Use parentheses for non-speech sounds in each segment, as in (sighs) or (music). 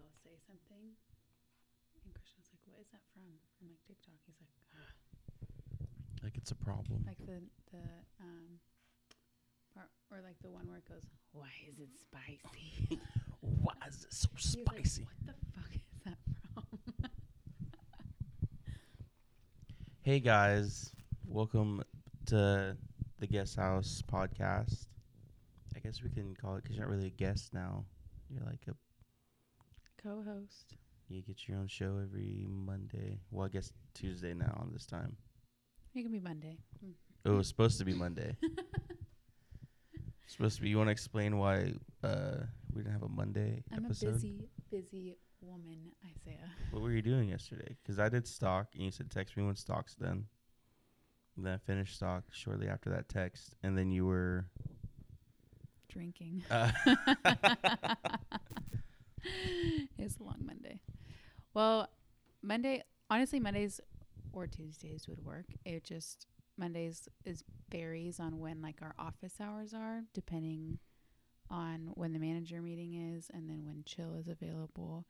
I'll say something, and Christian's like, "What is that from?" I'm like, "TikTok." He's like, Like it's a problem. like the the um part or like the one where it goes, "Why is it spicy?" (laughs) Why is it so He's like, spicy? what the fuck is that from? (laughs) Hey guys, welcome to the Guest House podcast. I guess we can call it because you're not really a guest now. You're like a Co-host. you get your own show every Monday. Well, I guess Tuesday now on this time. It can be Monday. Mm. It was supposed to be Monday. (laughs) supposed to be. You want to explain why uh, we didn't have a Monday I'm episode? a busy, busy woman, Isaiah. What were you doing yesterday? Because I did stock, and you said text me when stock's done. And then I finished stock shortly after that text, and then you were. Drinking. Uh, (laughs) (laughs) (laughs) it's a long Monday. Well, Monday, honestly, Mondays or Tuesdays would work. It just Mondays is varies on when like our office hours are, depending on when the manager meeting is, and then when chill is available,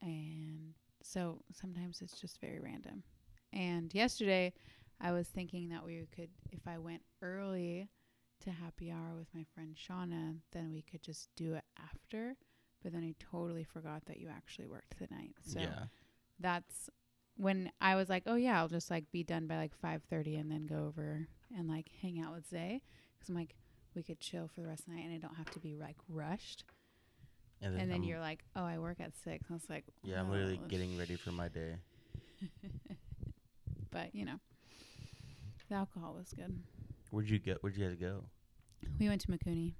and so sometimes it's just very random. And yesterday, I was thinking that we could, if I went early to happy hour with my friend Shauna, then we could just do it after but then I totally forgot that you actually worked the night. So yeah. that's when I was like, oh yeah, I'll just like be done by like 5:30 and then go over and like hang out with Zay cuz I'm like we could chill for the rest of the night and I don't have to be like rushed. And And then you're like, "Oh, I work at 6." I was like, Yeah, I'm literally "Oh, getting ready for my day. (laughs) but, you know. The alcohol was good. Where'd you go? Where'd you guys go? We went to Mikuni.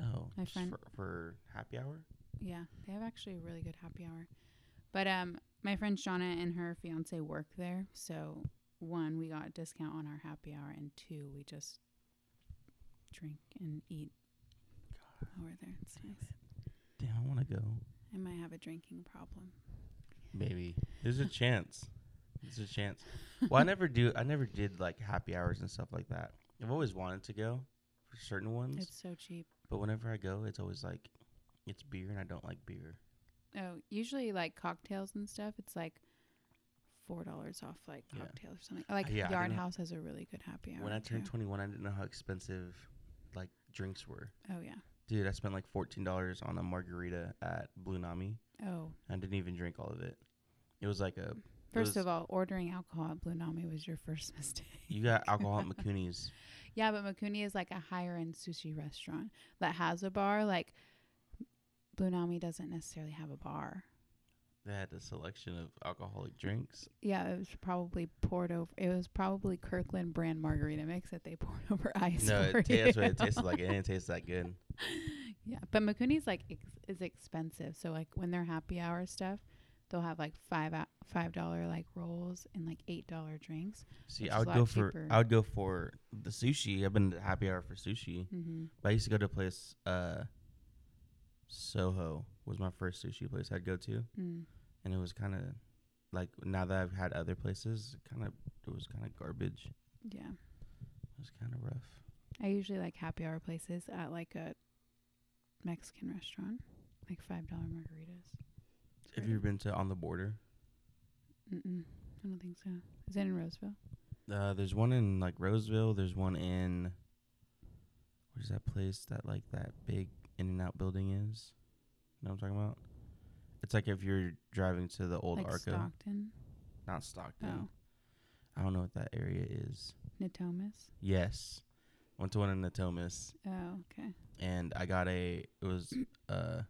Oh, My friend- for, for happy hour. Yeah, they have actually a really good happy hour. But um, my friend Shauna and her fiance work there, so one, we got a discount on our happy hour, and two, we just drink and eat while we're there. It's nice. Damn, I want to go. I might have a drinking problem. Maybe there's a (laughs) chance. There's a chance. Well, I never do. I never did like happy hours and stuff like that. I've always wanted to go for certain ones, It's so cheap. But whenever I go, it's always like it's beer, and I don't like beer. Oh, usually like cocktails and stuff. It's like four dollars off like Yeah. cocktails or something. Like yeah, Yard House has a really good happy hour. When I turned 21, I didn't know how expensive like drinks were. oh yeah. Dude, I spent like fourteen dollars on a margarita at Blue Nami. Oh, I didn't even drink all of it. It was like a first of all, ordering alcohol at Blue Nami was your first (laughs) mistake. you got alcohol at Mikuni's. (laughs) Yeah, but Mikuni is like a higher end sushi restaurant that has a bar. Like Blue Nami doesn't necessarily have a bar. They had a selection of alcoholic drinks. Yeah, it was probably poured over. It was probably Kirkland brand margarita mix that they (laughs) poured over ice. No, for it, ta- that's what it tasted like. It didn't taste that good. (laughs) Yeah, but Mikuni's like ex- is expensive. So like when they're happy hour stuff, they'll have like five a- five dollar like rolls and like eight dollar drinks. See, I would go for cheaper. I would go for the sushi. I've been to happy hour for sushi. Mm-hmm. But I used to go to a place uh Soho was my first sushi place I'd go to. Mm. And it was kinda like now that I've had other places, kinda it was kinda garbage. Yeah, It was kinda rough. I usually like happy hour places at like a Mexican restaurant, like five dollar margaritas. Have you ever been to On the Border? Mm-mm. I don't think so. Is that in Roseville? Uh, there's one in like Roseville. There's one in where's that place that like that big In and Out building is? You know what I'm talking about? It's like if you're driving to the old like Arco, Stockton? not Stockton. Oh, I don't know what that area is. Natomas? Yes, went to one in Natomas, Oh, okay. and I got a. It was uh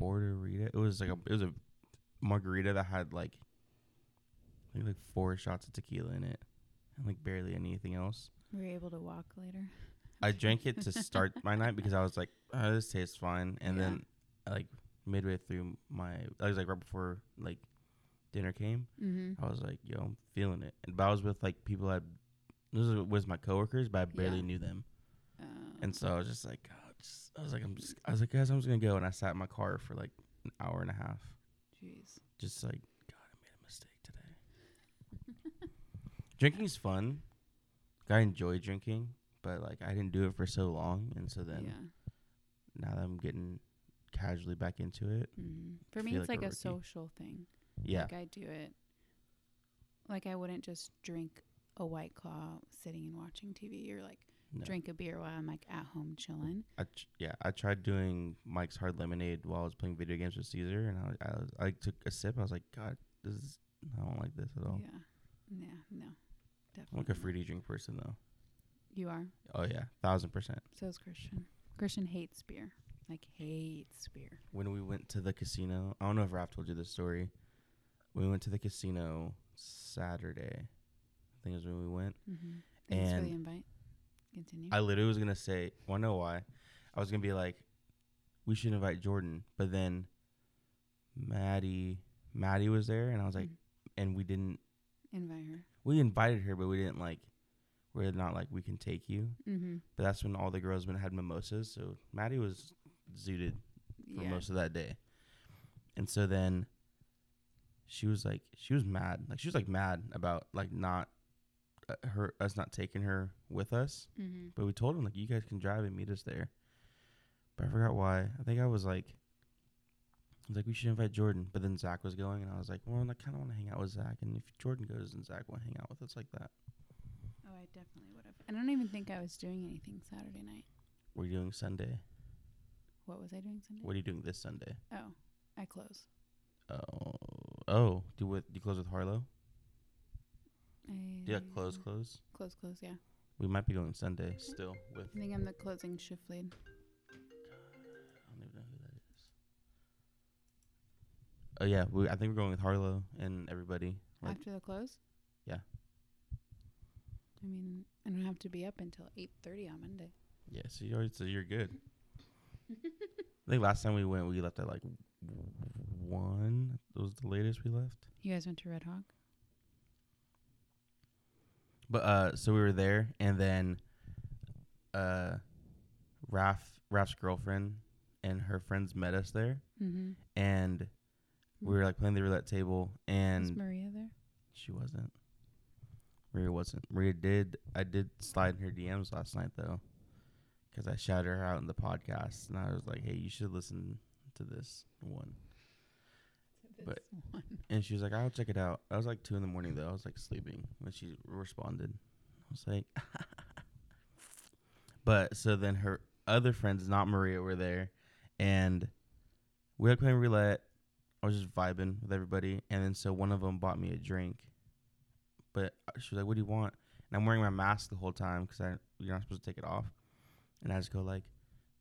borderita. It was like a. It was a margarita that had like. I think like four shots of tequila in it, and like barely anything else. Were you able to walk later? I drank it to start my night because I was like, oh, this tastes fine. And Yeah. then, like midway through my, I was like right before like dinner came. Mm-hmm. I was like, yo, I'm feeling it. And but I was with like people I, this was my coworkers, but I barely Yeah. knew them. Oh. And so I was just like, oh, just, I was like, I'm just, I was like, guys, I'm just gonna go. And I sat in my car for like an hour and a half, Jeez. just like, God, I made a mistake today. (laughs) Drinking's fun. I enjoy drinking, but like I didn't do it for so long, and so then yeah. now that I'm getting casually back into it. Mm. For me, it's like like, a a, social thing. Yeah. Like I do it. Like I wouldn't just drink a white claw sitting and watching TV You're like no. drink a beer while I'm like at home chilling. I tr- yeah, I tried doing Mike's Hard Lemonade while I was playing video games with Caesar, and I, I, I took a sip. I was like, God, this is I don't like this at all. Yeah. Yeah. No. Definitely. I'm like a fruity drink person though. You are. Oh yeah, thousand percent. So is Christian. Christian hates beer. Like hates beer. When we went to the casino, I don't know if Raph told you this story. We went to the casino Saturday, I think is when we went. Mm-hmm. Thanks for And the invite. Continue. I literally was gonna say, "Want to know why?" I was gonna be like, "We should invite Jordan," but then Maddie, Maddie was there, and I was like, Mm. and we didn't. invite her. We invited her, but we didn't like. We're not like we can take you, Mm-hmm. but that's when all the girls been had mimosas. So Maddie was zooted for Yeah. most of that day, and so then she was like, she was mad, like she was like mad about like not her us not taking her with us. Mm-hmm. But we told him like you guys can drive and meet us there. But I forgot why. I think I was like, I was like we should invite Jordan. But then Zach was going, and I was like, well, I kind of want to hang out with Zach. And if Jordan goes, and Zach want to hang out with us like that. Oh, I definitely would have. I don't even think I was doing anything Saturday night. What are you doing Sunday? What was I doing Sunday? What are you doing this Sunday? Oh, I close. Oh, oh, do with do you close with Harlow? Do close close? Close, close. Yeah. We might be going Sunday mm-hmm. still with. I think I'm the closing shift lead. I don't even know who that is. Oh yeah, we, I think we're going with Harlow and everybody. Like, After the close. Yeah. I mean, I don't have to be up until eight thirty on Monday. Yeah, so you already so you're good. (laughs) I think last time we went, we left at like one. That was the latest we left. You guys went to Red Hawk. But uh, so we were there, and then uh, Raph, Raph's girlfriend and her friends met us there, Mm-hmm. and we were like playing the roulette table, Was and Maria there? she wasn't. Maria wasn't. Maria did. I did slide in her DMs last night though, because I shouted her out in the podcast, and I was like, "Hey, you should listen to this one." But- one. (laughs) And she was like, "I'll check it out." I was like two in the morning though. I was like sleeping when she responded. I was like, (laughs) but so then her other friends, not Maria, were there, and we were playing roulette. I was just vibing with everybody, and then so one of them bought me a drink, but uh, she was like, "What do you want?" And I'm wearing my mask the whole time because I you're not supposed to take it off, and I just go like,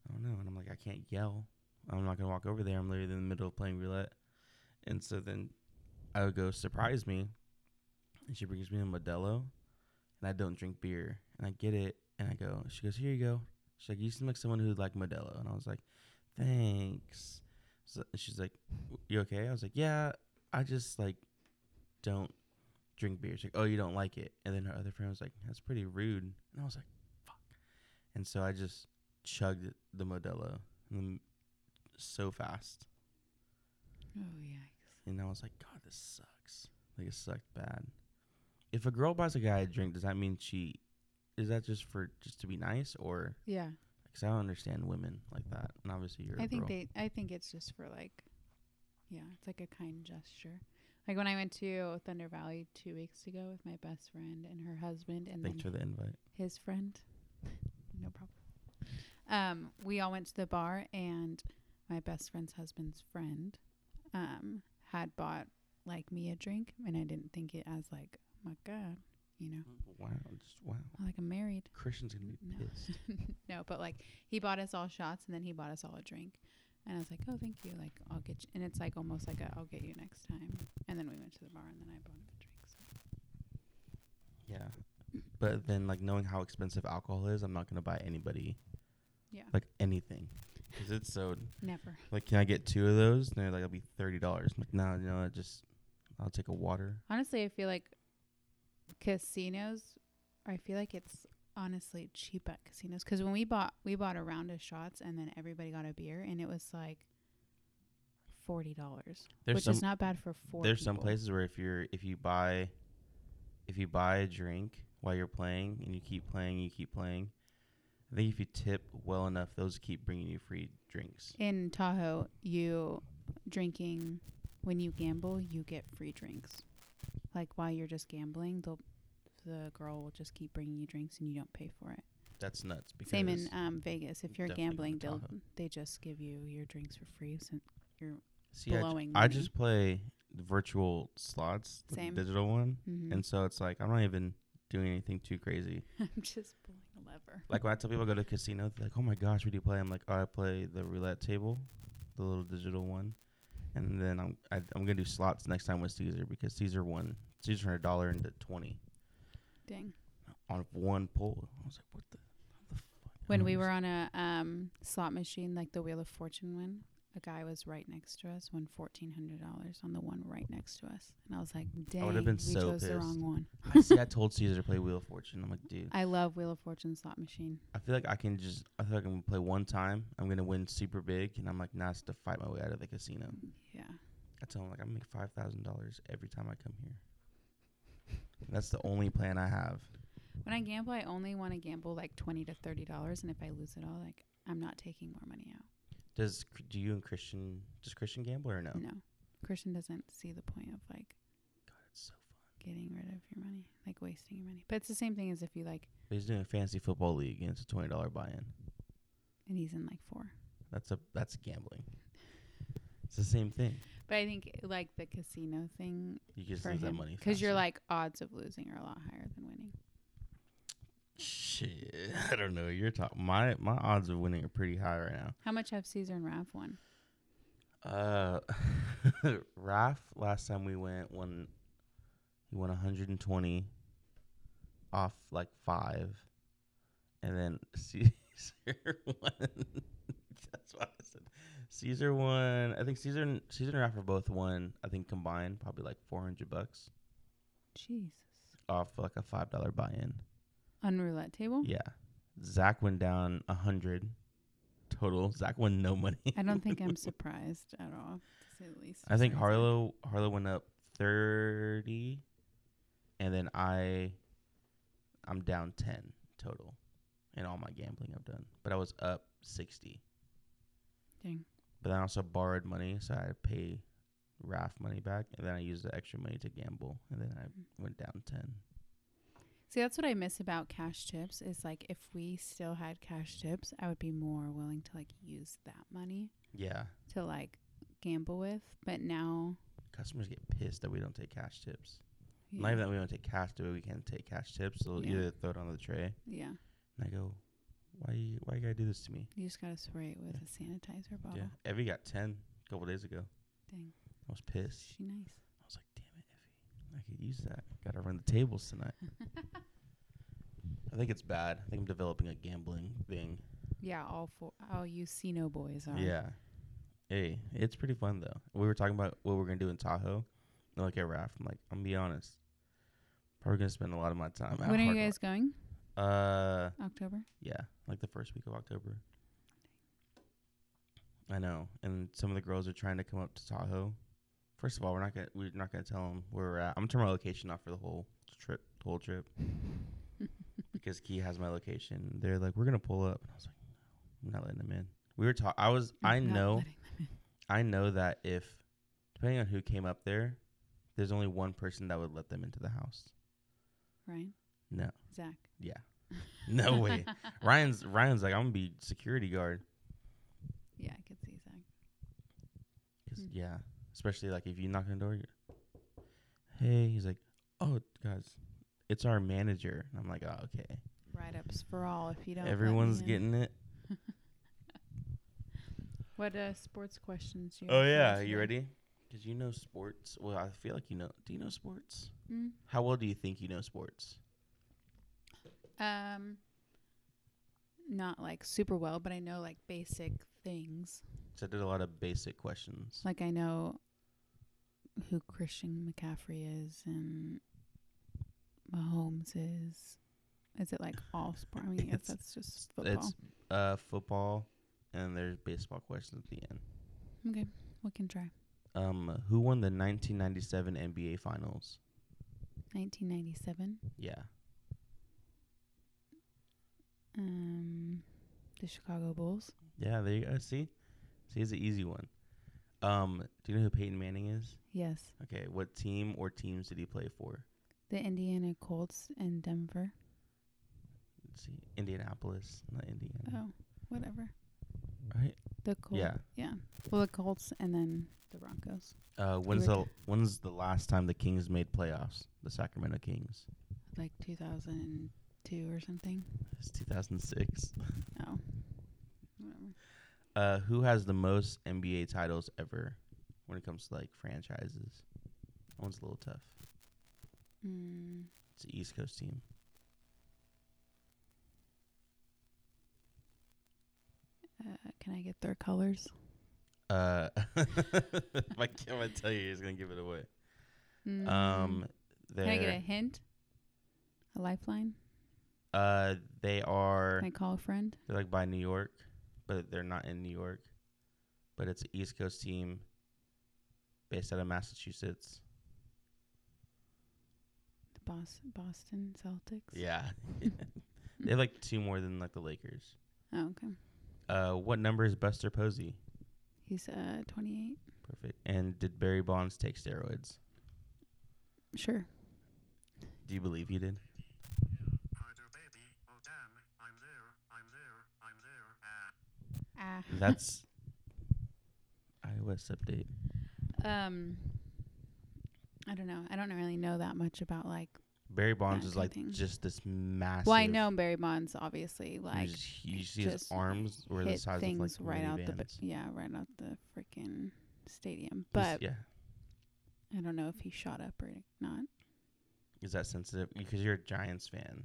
"I don't know," and I'm like, "I can't yell. I'm not gonna walk over there. I'm literally in the middle of playing roulette." And so then I would go surprise me, and she brings me a Modelo, and I don't drink beer, and I get it, and I go. She goes, "Here you go." She's like, "You seem like someone who like Modelo," and I was like, "Thanks." So she's like, "You okay?" I was like, "Yeah, I just like don't drink beer." She's like, "Oh, you don't like it?" And then her other friend was like, "That's pretty rude," and I was like, "Fuck." And so I just chugged the Modelo, so fast. Oh yikes! And I was like, God, this sucks. Like it sucked bad. If a girl buys a guy a drink, does that mean she? Is that just for just to be nice, or Yeah, because I don't understand women like that? And obviously you're. a I think they. I think it's just for like, yeah, it's like a kind gesture. Like when I went to Thunder Valley two weeks ago with my best friend and her husband, and Thanks then for the invite. his friend. no problem. Um, we all went to the bar, and my best friend's husband's friend um, had bought like me a drink, and I didn't think it as like, oh my God, you know, Wow, just wow. like I'm married. Christian's gonna be No. pissed. (laughs) no, but like he bought us all shots, and then he bought us all a drink. And I was like, "Oh, thank you. Like, I'll get you." And it's like almost like a, "I'll get you next time." And then we went to the bar, and then I bought him a drink. So. Yeah, but then like knowing how expensive alcohol is, I'm not gonna buy anybody Yeah, like anything because it's so never. like. Can I get two of those? And they're like, it'll be thirty dollars. Like, no, you know, what, just I'll take a water. Honestly, I feel like casinos. I feel like it's honestly cheap at casinos because when we bought we bought a round of shots and then everybody got a beer and it was like forty dollars, which is not bad for four. there's some places where if you're if you buy if you buy a drink while you're playing and you keep playing you keep playing I think if you tip well enough, those keep bringing you free drinks. In Tahoe, you drinking when you gamble, you get free drinks. Like while you're just gambling, the the girl will just keep bringing you drinks and you don't pay for it. That's nuts. Because Same in um, Vegas. If you're gambling, they'll they just give you your drinks for free. So you're see, blowing I just play the virtual slots, the Same. digital one, mhm. and so it's like I'm not even doing anything too crazy. (laughs) I'm just pulling Like when I tell people I go to a casino, they're like, "Oh my gosh, what do you play?" I'm like, "Oh, I play the roulette table, the little digital one, and then I'm I, I'm gonna do slots next time with Caesar because Caesar won. Caesar turned a dollar into twenty Dang. on one pull. I was like, "What the, the fuck?" When we were on a um, slot machine, like the Wheel of Fortune one, a guy was right next to us, won fourteen hundred dollars on the one right next to us, and I was like, "Dang, would've been we so chose the wrong one." I see. I (laughs) told Caesar to play Wheel of Fortune. I'm like, dude, I love Wheel of Fortune slot machine. I feel like I can just. I feel like I'm gonna play one time. I'm gonna win super big, and I'm like, nah, it's to fight my way out of the casino. Yeah, I tell him like I make five thousand dollars every time I come here. That's the only plan I have. when I gamble, I only want to gamble like twenty to thirty dollars, and if I lose it all, like I'm not taking more money out. Does do you and Christian does Christian gamble or no? No, Christian doesn't see the point of like God, it's so fun. getting rid of your money, like wasting your money. But it's the same thing as if you like, But he's doing a fantasy football league and it's a twenty dollar buy in. and he's in like four. That's a that's gambling. It's the same thing. But I think like the casino thing You just lose that money because your like odds of losing are a lot higher than winning. Shit. (laughs) I don't know. You're talking. My my odds of winning are pretty high right now. How much have Caesar and Raph won? Uh, (laughs) Raph last time we went won. He won 120 off like five, and then (laughs) Caesar won. That's what I said. Caesar won. I think Caesar and Caesar and Raph are both won. I think combined probably like 400 bucks Jesus. off like a five dollar buy in. On roulette table? Yeah, Zach went down a hundred total. Zach won no money. I don't think I'm (laughs) surprised at all, to say the least. I think Harlow Harlow went up thirty, and then I, I'm down ten total, in all my gambling I've done. But I was up sixty. Dang. But then I also borrowed money, so I had to pay Raph money back, and then I used the extra money to gamble, and then I Mm. went down ten. See, that's what I miss about cash tips is like if we still had cash tips, I would be more willing to like use that money Yeah, to like gamble with. But now, customers get pissed that we don't take cash tips. yeah, Not even that we don't take cash tips, we can't take cash tips. They'll Yeah. either throw it on the tray, yeah, and I go, "Why you why you gotta do this to me?" you just gotta spray it with Yeah. a sanitizer bottle. Yeah, Evie got ten a couple days ago. Dang, I was pissed. she nice. I was like, "Damn it, Evie! I could use that. Got to run the tables tonight." (laughs) I think it's bad. I think I'm developing a gambling thing. Yeah, all four, all you Sino boys are. Yeah. Hey, it's pretty fun though. We were talking about what we're gonna do in Tahoe. And like at Raph, I'm like, I'm gonna be honest. Probably gonna spend a lot of my time. at When are you Hard guys going? Uh, October. yeah, like the first week of October. I know, and some of the girls are trying to come up to Tahoe. First of all, we're not gonna we're not gonna tell them where we're at. I'm gonna turn my location off for the whole trip, the whole trip, (laughs) because Key has my location. They're like, we're gonna pull up, and I was like, no, I'm not letting them in. We were talking. I was. I know. letting them in. I know that if, depending on who came up there, there's only one person that would let them into the house. Ryan, No. Zach. Yeah. No (laughs) way. Ryan's Ryan's like I'm gonna be security guard. Yeah, I could see Zach. 'Cause, Hmm. yeah, especially like if you knock on the door, you're, hey, he's like, oh guys, it's our manager. And I'm like, oh okay. Write ups for all if you don't. Everyone's in. getting it. (laughs) What uh, sports questions? You Oh yeah, you ready? Because you know sports. Well, I feel like you know. Do you know sports? Mm. How well do you think you know sports? Um, not like super well, but I know like basic things. So I did a lot of basic questions. Like I know who Christian McCaffrey is and Mahomes is. Is it like all sport? I mean, guess It's- that's just football. It's uh football, and there's baseball questions at the end. okay, we can try. Um, who won the 1997 NBA Finals? 1997. Yeah, Um, the Chicago Bulls. Yeah, there you go. See, see, it's an easy one. Um, do you know who Peyton Manning is? Yes. Okay, what team or teams did he play for? The Indiana Colts and Denver. Let's see, Indianapolis, not Indiana, Oh, whatever. right? The Colts. Yeah. Yeah. Well, the Colts and then the Broncos. Uh, when's the when's the last time the Kings made playoffs? The Sacramento Kings. Like 2002 or something. It's 2006. Oh. Uh, who has the most NBA titles ever when it comes to like franchises? That one's a little tough. Mm, It's an East Coast team. uh, can I get their colors? Uh, (laughs) if I (laughs) can't I tell you, he's gonna give it away. Mm, Um, can I get a hint? A lifeline? uh they are Can I call a friend? they're like by New York, but they're not in New York. But it's an East Coast team based out of Massachusetts. The Bos- Boston Celtics. Yeah, (laughs) they have like two more than like the Lakers. Oh, okay. Uh, what number is Buster Posey? He's uh 28. Perfect. And did Barry Bonds take steroids? Sure. Do you believe he did? Hi there, baby. Oh, damn. I'm there. I'm there. I'm there. That's iOS update. um. I don't know. I don't really know that much about like. Barry Bonds is like thing. just this massive. Well, I know Barry Bonds obviously like you see his arms were the size things of like right out the yeah right out the freaking stadium. He's- But yeah, I don't know if he shot up or not. is that sensitive? Because you're a Giants fan,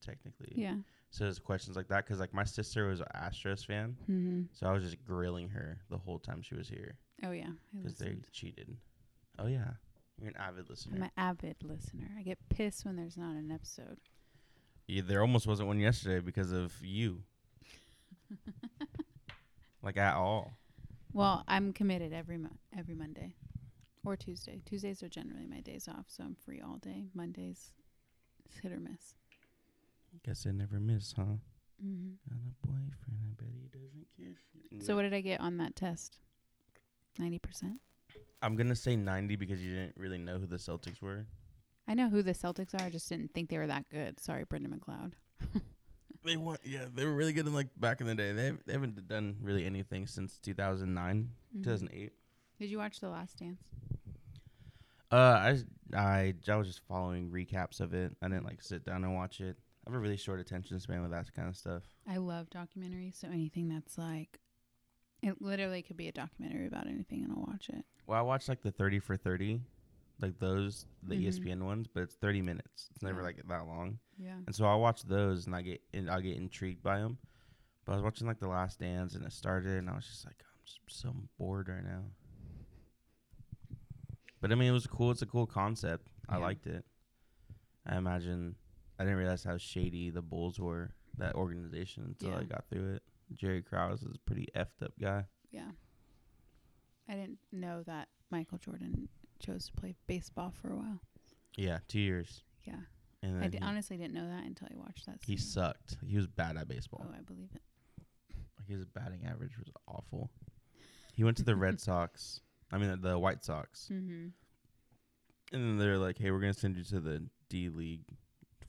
technically. Yeah. So there's questions like that because like my sister was an Astros fan, Mm-hmm. so I was just grilling her the whole time she was here Oh yeah. Because they cheated. Oh yeah, you're an avid listener. I'm an avid listener. I get pissed when there's not an episode. Yeah, there almost wasn't one yesterday because of you. (laughs) like at all. Well, I'm committed every mo- every Monday or Tuesday. Tuesdays are generally my days off, so I'm free all day. Mondays, it's hit or miss. Guess I never miss, huh? hmm Got a boyfriend. I bet he doesn't kiss. So what did I get on that test? Ninety percent. I'm gonna say 90 because you didn't really know who the Celtics were. I know who the Celtics are. I just didn't think they were that good. Sorry, Brendan McLeod. (laughs) They won. Yeah, they were really good in like back in the day. They have, they haven't done really anything since 2009, Mhm. 2008. Did you watch The Last Dance? Uh, I, s- I I was just following recaps of it. I didn't like sit down and watch it. I have a really short attention span with that kind of stuff. I love documentaries, so anything that's like, it literally could be a documentary about anything, and I'll watch it. Well, I watched like the 30 for 30, like those the Mhm. ESPN ones, but it's 30 minutes. It's never Yeah. like that long. Yeah. And so I watch those and I get and I get intrigued by them. But I was watching like The Last Dance and it started and I was just like I'm just so bored right now. But I mean it was cool. It's a cool concept. I liked it. I imagine I didn't realize how shady the Bulls were that organization until I got through it. Jerry Krause is a pretty effed up guy. Yeah. I didn't know that Michael Jordan chose to play baseball for a while. Yeah, two years. Yeah. And I he, honestly didn't know that until I watched that. he sucked. He was bad at baseball. Oh, I believe it. Like his batting average was awful. He went to the Red (laughs) Sox. I mean the White Sox. Mm-hmm. And then they're like, "Hey, we're gonna send you to the D League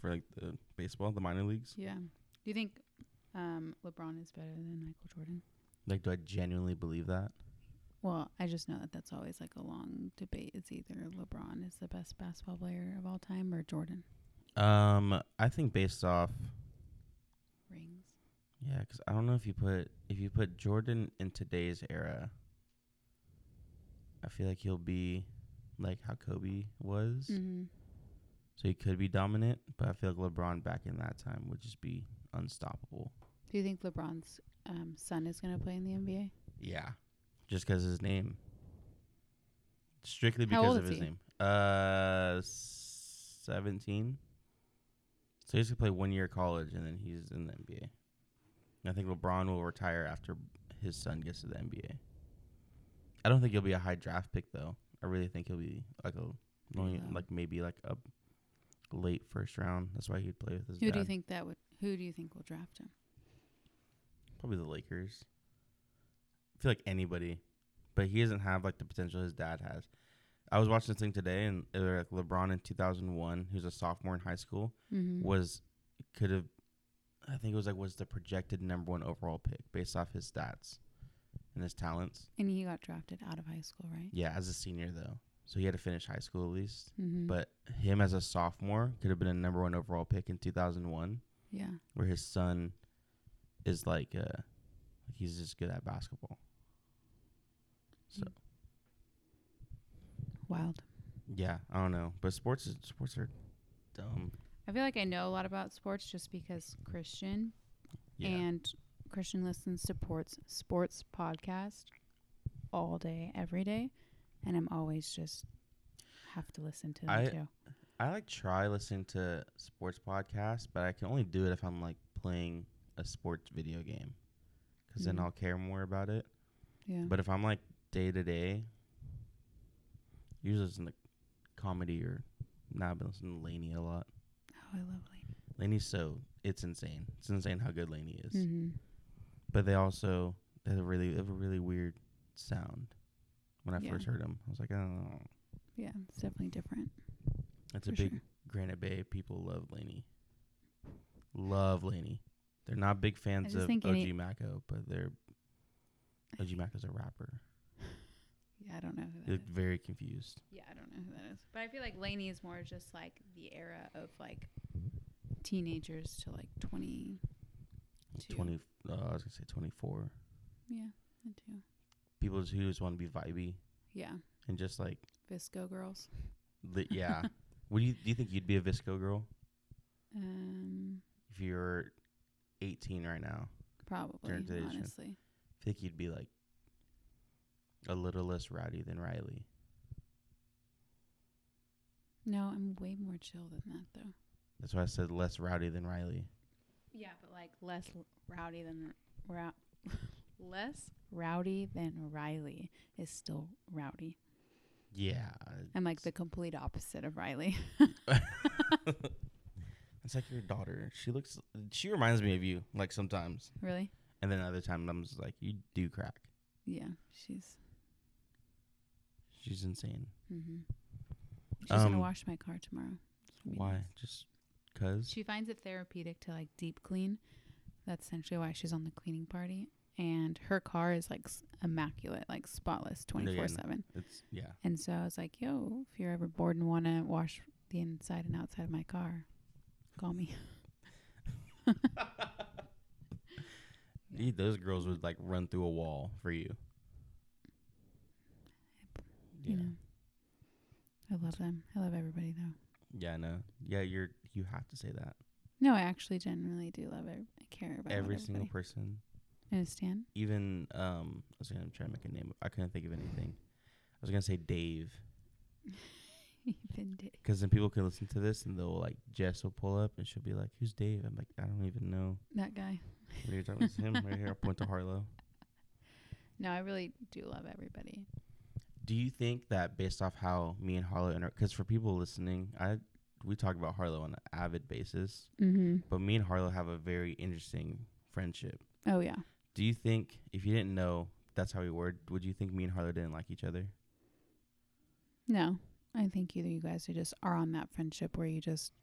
for like the baseball, the minor leagues." Yeah. Do you think um, LeBron is better than Michael Jordan? Like, do I genuinely believe that? Well, I just know that that's always like a long debate. It's either LeBron is the best basketball player of all time or Jordan. Um, I think based off, Rings. yeah, because I don't know if you put if you put Jordan in today's era, I feel like he'll be like how Kobe was, Mm-hmm. So he could be dominant. But I feel like LeBron back in that time would just be unstoppable. Do you think LeBron's um, son is going to play in the NBA? Yeah, just because his name. Strictly because of his he? name. Uh, seventeen. So he's gonna play one year of college and then he's in the NBA. I think LeBron will retire after his son gets to the NBA. I don't think he'll be a high draft pick though. I really think he'll be like a low. like maybe like a late first round. That's why he'd play with his Who dad. do you think that would? Who do you think will draft him? Probably the Lakers. I feel like anybody, but he doesn't have like the potential his dad has. I was watching this thing today, and it was, like LeBron in 2001, who's a sophomore in high school, Mm-hmm. was could have. I think it was like was the projected number one overall pick based off his stats and his talents. And he got drafted out of high school, right? Yeah, as a senior though, so he had to finish high school at least. Mm-hmm. But him as a sophomore could have been a number one overall pick in 2001, yeah, where his son is like, uh, he's just good at basketball. So wild. yeah, I don't know, but sports is, sports are dumb. I feel like I know a lot about sports just because Christian Yeah, and Christian listens to sports sports podcast all day, every day, and I'm always just have to listen to them I- too. I like try listening to sports podcasts, but I can only do it if I'm like playing a sports video game, because then Mhm. I'll care more about it. Yeah, But if I'm like day to day, usually listen to comedy or now I've been listening to LANY a lot. oh, I love Lane. LANY's so it's insane. It's insane how good Laney is. Mm-hmm. But they also they have a really they have a really weird sound. When I Yeah. first heard him. I was like, oh, Yeah, it's definitely different. That's a big sure. Granite Bay. People love LANY. Love LANY. They're not big fans of OG Maco, but they're OG (sighs) Maco's a rapper. Yeah, I don't know who that look is. very confused. Yeah, I don't know who that is. But I feel like LANY is more just like the era of like teenagers to like 20. Twenty. Uh, I was gonna say twenty four. Yeah, I too. People who just want to be vibey Yeah, and just like VSCO girls. li- (laughs) yeah. Would you do you think you'd be a VSCO girl Um, if you're 18 right now? probably, During today's honestly. I think you'd be like a little less rowdy than Riley. No, I'm way more chill than that though. That's why I said less rowdy than Riley. Yeah, but like less l- rowdy than rou- (laughs) less rowdy than Riley is still rowdy. Yeah. I'm like the complete opposite of Riley. (laughs) It's like your daughter. She looks. She reminds me of you. Like sometimes, really? and then other times I'm just like, you do crack. Yeah, she's. She's insane. Mm-hmm. She's gonna Um, wash my car tomorrow. It's gonna be Why? nice. Just cause. She finds it therapeutic to like deep clean. That's essentially why she's on the cleaning party. And her car is like s- immaculate, like spotless, twenty four seven. It's yeah. And so I was like, "Yo, if you're ever bored and want to wash the inside and outside of my car, call me." (laughs) Dude, those girls would like run through a wall for you. You Yeah. know, I love them. I love everybody though. Yeah, I know. Yeah, you're you have to say that. No, I actually genuinely do love it. I care about Every single everybody- person. Understand? Even um I was gonna try to make a name. I couldn't think of anything. I was gonna say Dave. (laughs) Even did. Because then people can listen to this and they'll like Jess will pull up and she'll be like, "Who's Dave?" I'm like, "I don't even know." That guy. What are you talking about? Him right here. I'll point to Harlow. (laughs) No, I really do love everybody. Do you think that based off how me and Harlow interact, because for people listening, I we talk about Harlow on an avid basis, Mm-hmm. but me and Harlow have a very interesting friendship. Oh yeah. Do you think if you didn't know that's how we were, would you think me and Harlow didn't like each other? No, I think either you guys are just are on that friendship where you just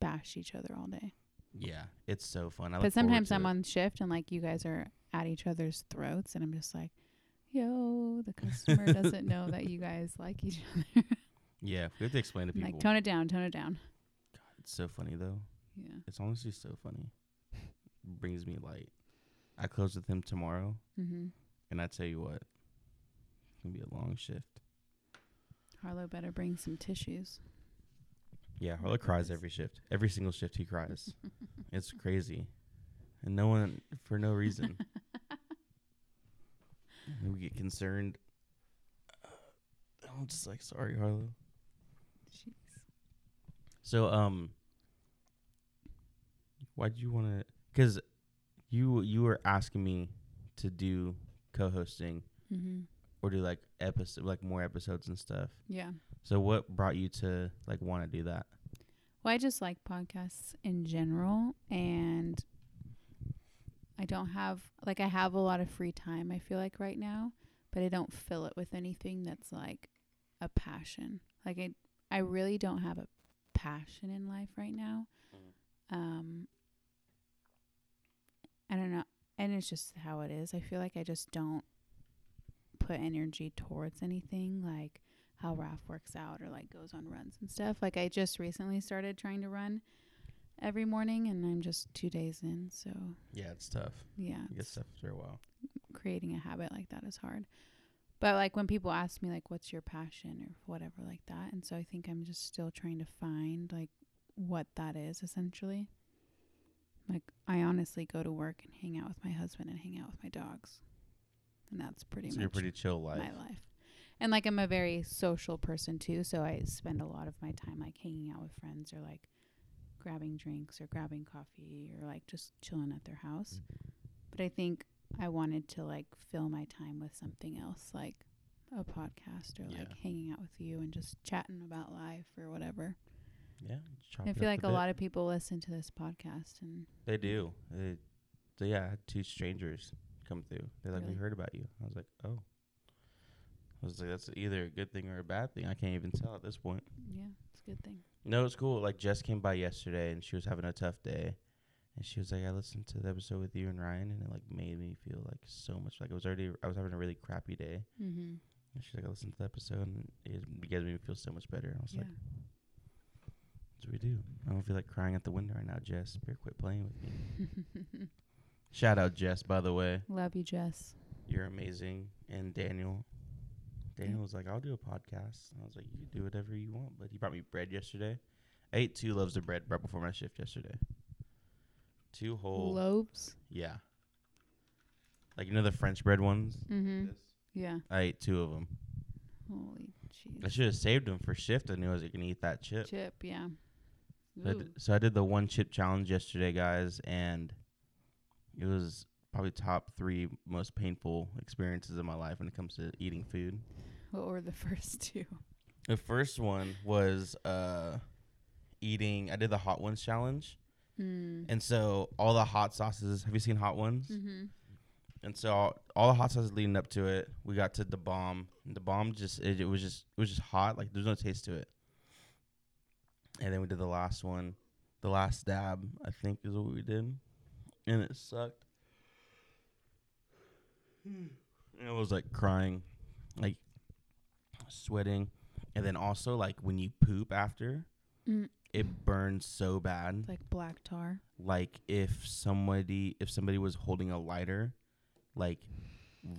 bash each other all day. Yeah, it's so fun. I but sometimes I'm it. on shift and like you guys are at each other's throats, and I'm just like, "Yo, the customer doesn't know that you guys (laughs) like each other." Yeah, we have to explain to people. like, tone it down, tone it down. God, it's so funny though. Yeah. It's honestly so funny. Brings me light. I close with him tomorrow, Mm-hmm. and I tell you what, it's gonna be a long shift. Harlow better bring some tissues. Yeah, Harlow cries every shift. Every single shift he cries. (laughs) it's crazy, and no one for no reason. (laughs) and we get concerned. I'm just like, sorry, Harlow. Jeez. So, um, why do you want to? Because you you were asking me to do co-hosting Mm-hmm. or do like episode like more episodes and stuff. Yeah. So, what brought you to like want to do that? Well, I just like podcasts in general, and I don't have like I have a lot of free time. I feel like right now, but I don't fill it with anything that's like a passion. Like I, I really don't have a passion in life right now. Um, I don't know, and it's just how it is. I feel like I just don't put energy towards anything like how Raph works out or like goes on runs and stuff. Like I just recently started trying to run every morning and I'm just 2 days in, so Yeah, it's tough. yeah. It's- tough after a while. creating a habit like that is hard. But like when people ask me like what's your passion or whatever like that, and so I think I'm just still trying to find like what that is essentially. Like I honestly go to work and hang out with my husband and hang out with my dogs. And that's pretty So much you're pretty chill life. my life. And like I'm a very social person too, so I spend a lot of my time like hanging out with friends or like grabbing drinks or grabbing coffee or like just chilling at their house. But I think I wanted to like fill my time with something else like a podcast or like Yeah. hanging out with you and just chatting about life or whatever. Yeah. I feel like a bit. lot of people listen to this podcast and They do. They, they, yeah, I had two strangers come through. They're like, Really? we heard about you. I was like, oh. I was like, that's either a good thing or a bad thing. I can't even tell at this point. yeah, it's a good thing. No, it's cool. Like Jess came by yesterday and she was having a tough day, and she was like, "I listened to the episode with you and Ryan, and it like made me feel like so much like I was already I was having a really crappy day." Mhm. And she's like, "I listened to the episode and it made me feel so much better." And I was Yeah. like, "That's what we do." I don't feel like crying at the window right now, Jess. Better quit playing with me. (laughs) Shout out Jess, by the way. Love you, Jess. You're amazing. And Daniel. Daniel was like, I'll do a podcast. And I was like, you can do whatever you want. But he brought me bread yesterday. I ate two loaves of bread right before my shift yesterday. Two whole. loaves? yeah. Like, you know the French bread ones? Mm-hmm. This? Yeah. I ate two of them. Holy jeez. I should have saved them for shift. I knew I was going to eat that chip. Chip, yeah. So I, did, so I did the one chip challenge yesterday, guys. And it was probably top three most painful experiences of my life when it comes to eating food. What were the (laughs) first two? The first one was uh eating I did the hot ones challenge. Mm. And so all the hot sauces, have you seen hot ones? Mm-hmm. And so all, all the hot sauces leading up to it, we got to the bomb. And the bomb just it, it was just it was just hot, like there's no taste to it. And then we did the last one. The last dab, I think is what we did. And it sucked. And I was like crying, like sweating. And then also like when you poop after, Mm. it burns so bad It's like black tar. like if somebody if somebody was holding a lighter like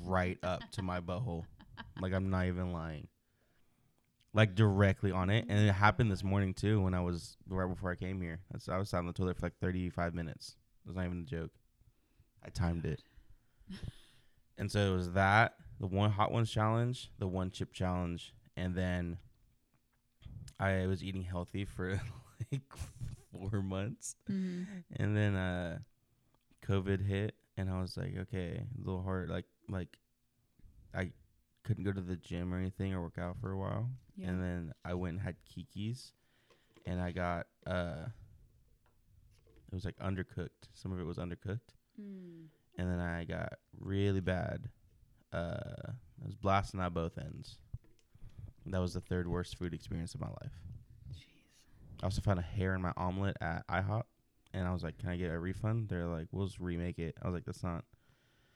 right up to my butthole like i'm not even lying like directly on it and it happened this morning too when i was right before i came here. That's, i was sat on the toilet for like 35 minutes. That's not even a joke. I timed it. (sighs) And so it was that the one hot ones challenge the one chip challenge and then i was eating healthy for (laughs) like four months. Mm-hmm. and then uh covid hit and i was like okay a little hard like like i couldn't go to the gym or anything or work out for a while Yeah. and then i went and had kiki's and i got uh it was like undercooked some of it was undercooked mm. and then i got really bad uh i was blasting out both ends that was the third worst food experience of my life Jeez. I also found a hair in my omelet at IHOP, and I was like, "Can I get a refund?" They're like, "We'll just remake it." I was like, "That's not."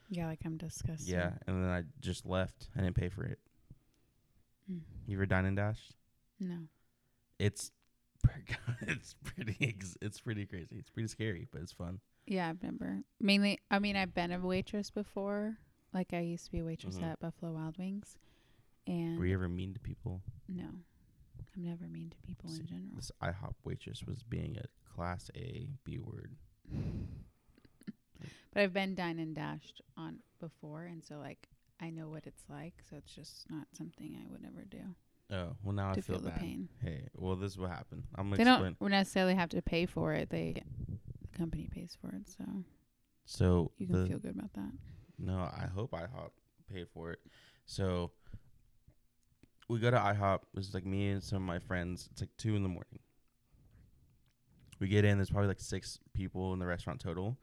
Yeah, like I'm disgusted. Yeah, and then I just left. I didn't pay for it. Mm. You ever dine and dash? No. It's (laughs) it's pretty ex- it's pretty crazy. It's pretty scary, but it's fun. Yeah, I've never. Mainly, I mean, I've been a waitress before. Like I used to be a waitress Mhm. at Buffalo Wild Wings, and Were you ever mean to people? no, I'm never mean to people See, in general. This IHOP waitress was being a class A B word. (laughs) But I've been dine and dashed on before, and so like I know what it's like. So it's just not something I would ever do Oh well, now I feel, feel, the bad. pain. Hey, well, this is what happened. I'm gonna They explain. don't necessarily have to pay for it. They the company pays for it, so So you can feel good about that. No, I hope IHOP paid for it. So we go to IHOP. It's like me and some of my friends. It's like two in the morning. We get in. There's probably like six people in the restaurant total,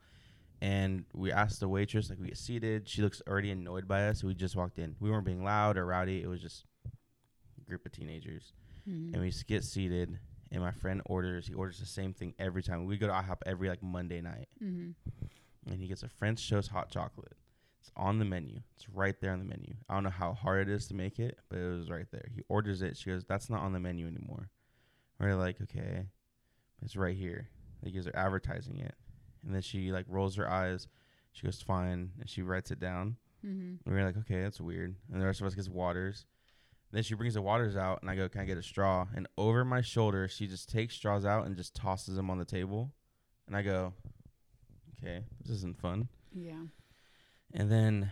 and we asked the waitress like we get seated. She looks already annoyed by us. We just walked in. We weren't being loud or rowdy. It was just a group of teenagers, Mhm. and we get seated. And my friend orders. He orders the same thing every time. We go to IHOP every like Monday night, Mhm. and he gets a French toast hot chocolate. It's on the menu. It's right there on the menu. I don't know how hard it is to make it, but it was right there. He orders it. She goes, "That's not on the menu anymore." We're like, "Okay, it's right here." Like, they're advertising it, and then she like rolls her eyes. She goes, "Fine," and she writes it down. Mhm. And we're like, "Okay, that's weird." And the rest of us gets waters. Then she brings the waters out, and I go, "Can I get a straw?" And over my shoulder, she just takes straws out and just tosses them on the table, and I go, "Okay, this isn't fun." Yeah. And then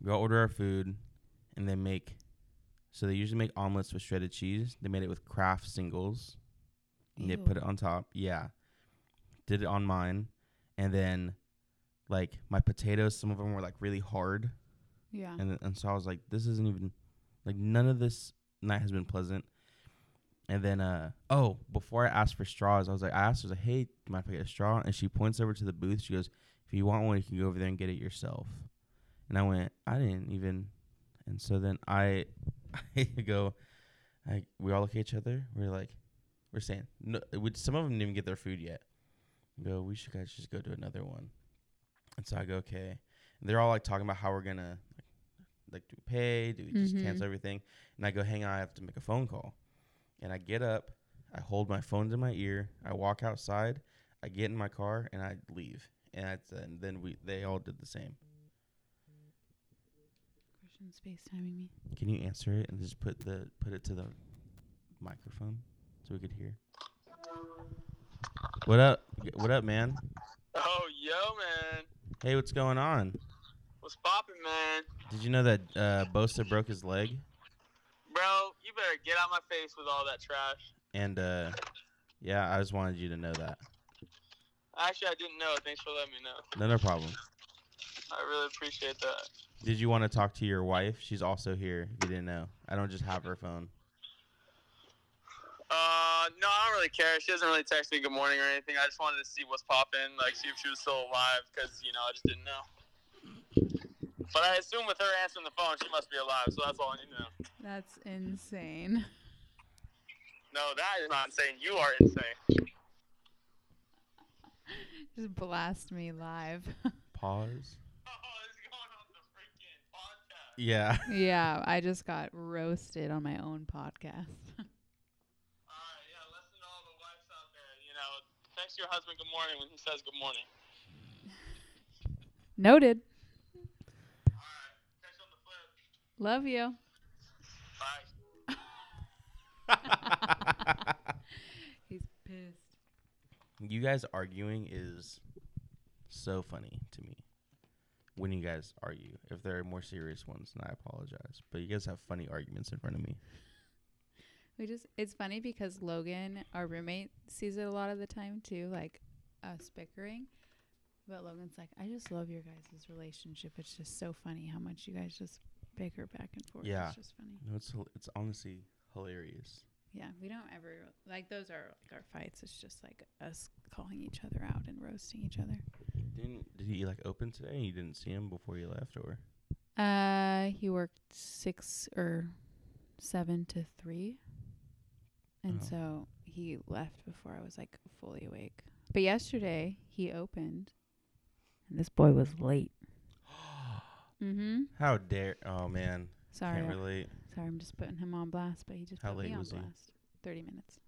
we all order our food and they make so they usually make omelets with shredded cheese. They made it with Kraft singles. And they put it on top. Yeah. Did it on mine. And then like my potatoes, some of them were like really hard. Yeah. And and so I was like, this isn't even like none of this night has been pleasant. And then uh oh, before I asked for straws, I was like, I asked her, like, hey, do you mind if I get a straw? And she points over to the booth. She goes, if you want one, you can go over there and get it yourself. And I went, I didn't even. And so then I, (laughs) I go, I we all look at each other. We're like, we're saying, no. We, some of them didn't even get their food yet. Go, we should guys just go to another one. And so I go, okay. And they're all like talking about how we're gonna like do we pay? Do we just Mhm. cancel everything? And I go, hang on, I have to make a phone call. And I get up, I hold my phone to my ear, I walk outside, I get in my car, and I leave. And, I, and then we they all did the same. Christian's FaceTiming me. Can you answer it and just put the put it to the microphone so we could hear? What up? What up, man? Oh, yo, man. Hey, what's going on? What's poppin', man? Did you know that uh, Bosa broke his leg? Bro, you better get out of my face with all that trash. And uh, yeah, I just wanted you to know that. Actually, I didn't know. Thanks for letting me know. No, no problem. I really appreciate that. Did you want to talk to your wife? She's also here. You didn't know, I don't just have her phone. Uh, no, I don't really care. She doesn't really text me good morning or anything. I just wanted to see what's popping, like see if she was still alive, because, you know, I just didn't know. But I assume with her answering the phone, she must be alive, so that's all I need to know. That's insane. No, that is not insane. You are insane. Just blast me live. (laughs) Pause. Oh, this is going on the freaking podcast. Yeah. yeah, I just got roasted on my own podcast. (laughs) Alright, yeah, listen to all the wives out there. You know, text your husband good morning when he says good morning. Noted. Alright, catch on the flip. Love you. Bye. He's pissed. you guys arguing is so funny to me. When you guys argue, if there are more serious ones, then I apologize. But you guys have funny arguments in front of me. We just it's funny because Logan, our roommate, sees it a lot of the time too, like us bickering. But Logan's like, I just love your guys' relationship. It's just so funny how much you guys just bicker back and forth. Yeah. It's just funny. No, it's it's honestly hilarious. Yeah. We don't ever like those are like our fights. It's just like us calling each other out and roasting each other. Didn't did he like open today? and You didn't see him before you left, or Uh he worked six or seven to three. And Oh. so he left before I was like fully awake. But yesterday he opened and this boy was late. (gasps) Mm-hmm. how dare? Oh man, Sorry. can't relate. Sorry, I'm just putting him on blast, but he just How put late me on was he? blast. Thirty minutes.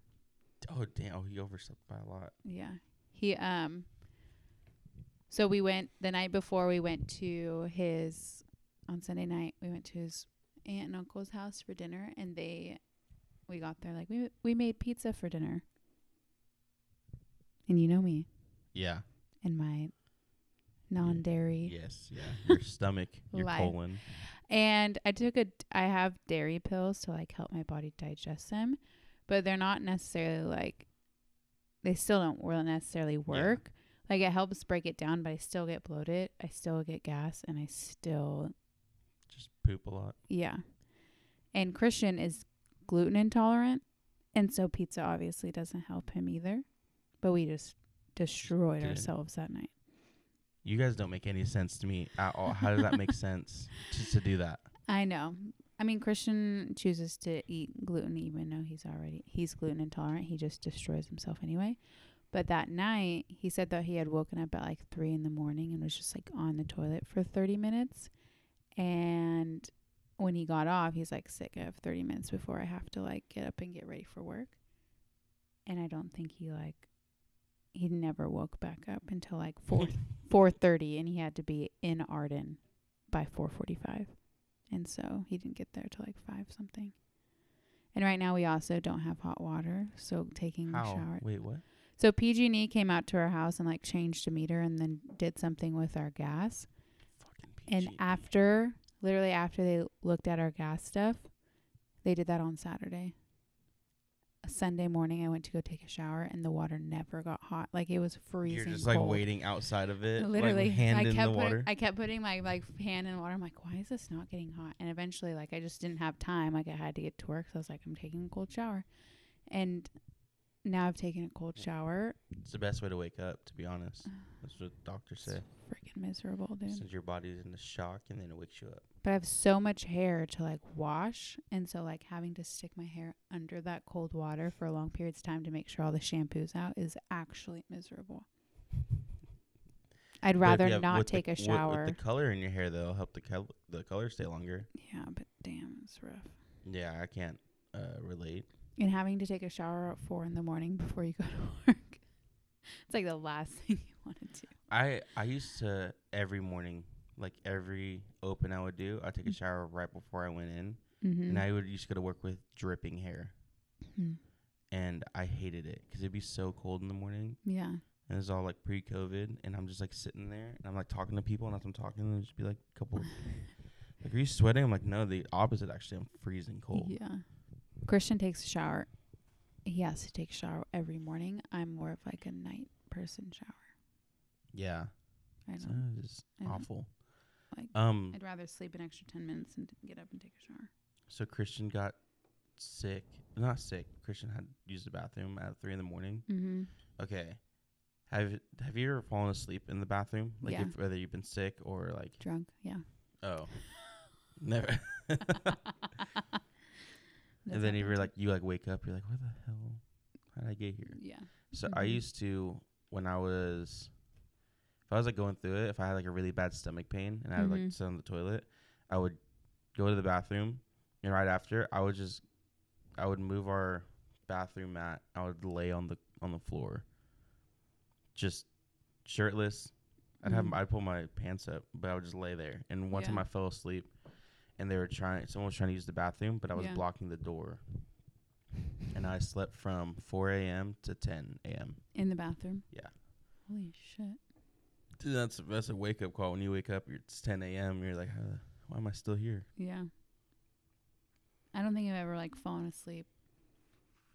Oh damn! Oh, he overslept by a lot. Yeah. He um so we went the night before we went to his on Sunday night, we went to his aunt and uncle's house for dinner and they we got there like we we made pizza for dinner. And you know me Yeah. and my non-dairy. Yes. Yeah. Your stomach, (laughs) your Life. colon. And I took a I have dairy pills to like help my body digest them, but they're not necessarily like they still don't really necessarily work. Like it helps break it down, but I still get bloated. I still get gas and I still Just poop a lot. yeah. And Christian is gluten intolerant, and so pizza obviously doesn't help him either. but we just destroyed it. ourselves that night. You guys don't make any sense to me at all. How does that make (laughs) sense to, to do that? I know. I mean, Christian chooses to eat gluten even though he's already he's gluten intolerant. He just destroys himself anyway. But that night, he said that he had woken up at like three in the morning and was just like on the toilet for thirty minutes. And when he got off, he's like sick of thirty minutes before I have to like get up and get ready for work. And I don't think he like he never woke back up until like (laughs) four four thirty, and he had to be in Arden by four forty five and so he didn't get there till like five something. And right now we also don't have hot water, so taking a shower. Wait, what? So PG&E came out to our house and like changed a meter and then did something with our gas. Fucking And after, literally after they looked at our gas stuff, they did that on Saturday. A Sunday morning, I went to go take a shower and the water never got hot. Like it was freezing. You're just like cold. waiting outside of it, Literally, like hand I in kept the putting, water. I kept putting my like hand in the water. I'm like, why is this not getting hot? And eventually, like, I just didn't have time. Like, I had to get to work, so I was like, I'm taking a cold shower. And now I've taken a cold shower. it's the best way to wake up, to be honest. That's what doctors say. Freaking miserable, dude. Since your body's in the shock and then it wakes you up. But I have so much hair to like wash, and so like having to stick my hair under that cold water for a long periods of time to make sure all the shampoo's out is actually miserable. I'd rather have- not with the- take a with- shower. With, the color in your hair, though, help the col- the color stay longer. yeah, but damn, it's rough. Yeah, I can't uh, relate. And having to take a shower at four in the morning before you go to (laughs) work. It's like the last (laughs) thing you want to do. I I used to every morning, like every open I would do, I take a Mm. shower right before I went in, Mm-hmm. and I would used to go to work with dripping hair, Hmm. and I hated it because it'd be so cold in the morning, yeah. and it was all like pre-COVID, and I'm just like sitting there, and I'm like talking to people, and as I'm talking, there'd just be like a couple, (laughs) like, are you sweating? I'm like, no, the opposite. Actually, I'm freezing cold. Yeah. Christian takes a shower. He has to take a shower every morning. I'm more of like a night person shower. Yeah, I don't uh, it's I don't awful. like. Um, I'd rather sleep an extra ten minutes and get up and take a shower. so Christian got sick, not sick. Christian had used the bathroom at three in the morning. Mm-hmm. Okay. Have Have you ever fallen asleep in the bathroom? Like Yeah. if, whether you've been sick or like Drunk. Yeah. oh, (laughs) never. (laughs) That's and then you happened were like you like wake up, you're like, where the hell? How did I get here? Yeah. So I Mhm. used to when I was, if I was like going through it, if I had like a really bad stomach pain and I would like sit on the toilet, I would go to the bathroom, and right after I would just, I would move our bathroom mat. I would lay on the on the floor, just shirtless. I'd have Mhm. I'd pull my pants up, but I would just lay there. And one time I fell asleep, and they were trying. Someone was trying to use the bathroom, but I was Yeah. blocking the door. And I slept from 4 a.m. to 10 a.m. In the bathroom. Yeah. Holy shit. Dude, that's that's a wake up call. When you wake up, you're, it's 10 a.m. You're like, uh, why am I still here? Yeah. I don't think I've ever like fallen asleep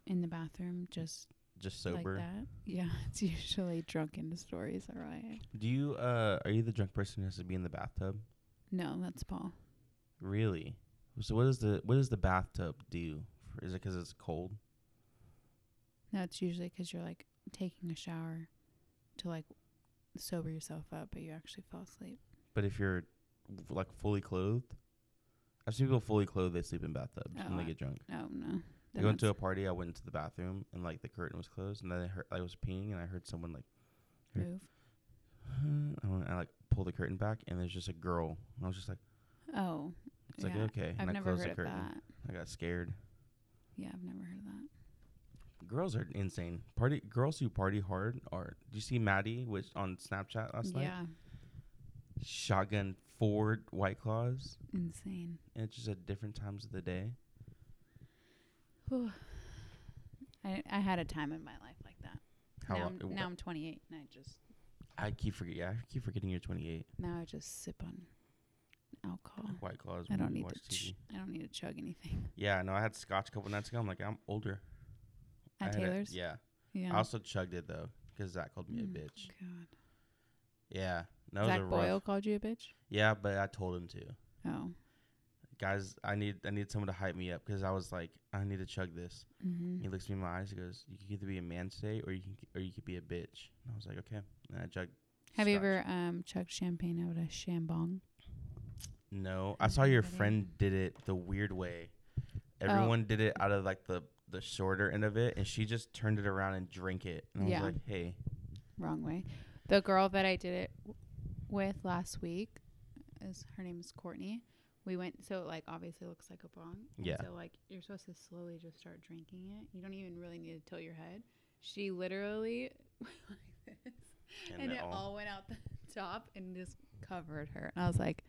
in the bathroom just Just sober. like that. Yeah, (laughs) it's usually drunken stories. All right. Do you uh are you the drunk person who has to be in the bathtub? No, that's Paul. Really? So what does the what does the bathtub do? Is because it's cold? No, it's usually 'cause you're like taking a shower to like sober yourself up, but you actually fall asleep. But if you're like fully clothed, I've seen people fully clothed. They sleep in bathtubs when Oh, they I- get drunk. Oh no. I went to a party. I went into the bathroom and like the curtain was closed, and then I heard I was peeing, and I heard someone like, move. (sighs) I, I like pulled the curtain back, and there's just a girl. And I was just like, Oh, it's like okay, I've I never closed heard the of curtain. that. I got scared. Yeah, I've never heard of that. Girls are insane. Party girls who party hard are. Do you see Maddie which on Snapchat last night? yeah, Shotgun four white claws, insane. and it's just at different times of the day. Whew. I I had a time in my life like that. How now, long? I'm, now I'm 28, and I just I keep forget. Yeah, I keep forgetting you're 28. now I just sip on alcohol. White claws. I don't need to. Ch- I don't need to chug anything. (laughs) Yeah, no, I had scotch a couple nights ago. I'm like, I'm older. I At Taylor's. yeah. Yeah. I also chugged it though, because Zach called me a Mm, bitch. God. Yeah, that Zach a rough. Boyle called you a bitch. Yeah, but I told him to. Oh. guys, I need I need someone to hype me up because I was like, I need to chug this. Mm-hmm. He looks me in my eyes. He goes, "You can either be a man today, or you can, or you could be a bitch." And I was like, "Okay." And I chugged. Have you ever um chugged champagne out of a shambong? No, I saw your friend did it the weird way. Oh. Everyone did it out of like the the shorter end of it, and she just turned it around and drank it. And I Yeah. was like, "Hey, Wrong way. The girl that I did it w- with last week is her name is Courtney. We went so it, like obviously looks like a bong. Yeah. So like you're supposed to slowly just start drinking it. You don't even really need to tilt your head. She literally (laughs) went like this, and, and, it it all- all went out the (laughs) top and just covered her. And I was like,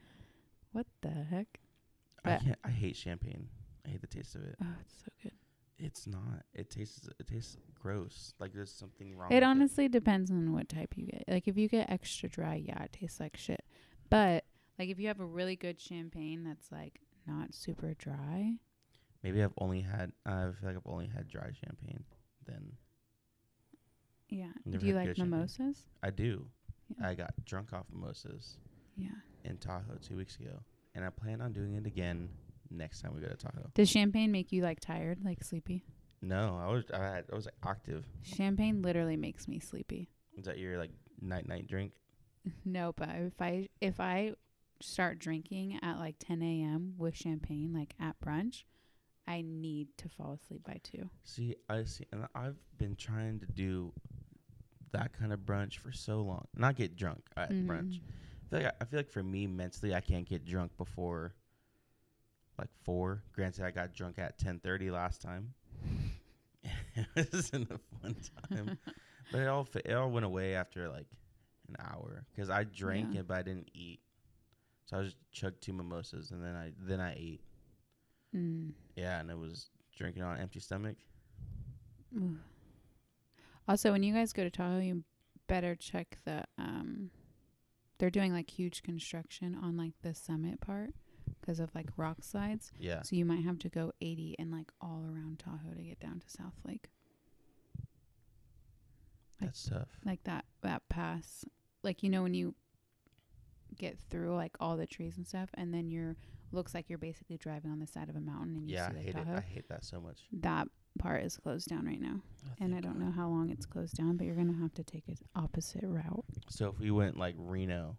"What the heck? I can't. I hate champagne. I hate the taste of it. Oh, it's so good." It's not. It tastes. It tastes gross. Like there's something wrong. It honestly depends on what type you get. Like if you get extra dry, yeah, it tastes like shit. But like if you have a really good champagne that's like not super dry, Maybe I've only had. I feel like I've only had dry champagne. Then yeah. Do you like good champagne. mimosas? I do. Yeah. I got drunk off mimosas yeah. In Tahoe two weeks ago, and I plan on doing it again next time we go to Tahoe. Does champagne make you like tired, like sleepy? No, I was. I had. I was like active. Champagne literally makes me sleepy. Is that your like night night drink? (laughs) no, but if I if I start drinking at like 10 a.m. with champagne, like at brunch, I need to fall asleep by two. See, I see, and I've been trying to do that kind of brunch for so long. Not get drunk at Mhm. brunch. I feel like I, feel like for me mentally, I can't get drunk before like four. Granted, I got drunk at ten thirty last time. (laughs) it wasn't a fun time, (laughs) but it all it all went away after like an hour because I drank Yeah. it, but I didn't eat. So I just chugged two mimosas and then I then I ate. Mm. Yeah, and it was drinking on an empty stomach. Also, when you guys go to Tahoe, you better check the um. They're doing like huge construction on like the summit part because of like rock slides. Yeah. So you might have to go 80 and like all around Tahoe to get down to South Lake. Like- That's tough. Like that that pass, like you know when you get through like all the trees and stuff, and then you're looks like you're basically driving on the side of a mountain and you Yeah, see I like hate it. I hate that so much. That part is closed down right now. and I don't know how long it's closed down, but you're gonna have to take an opposite route. So if we went like Reno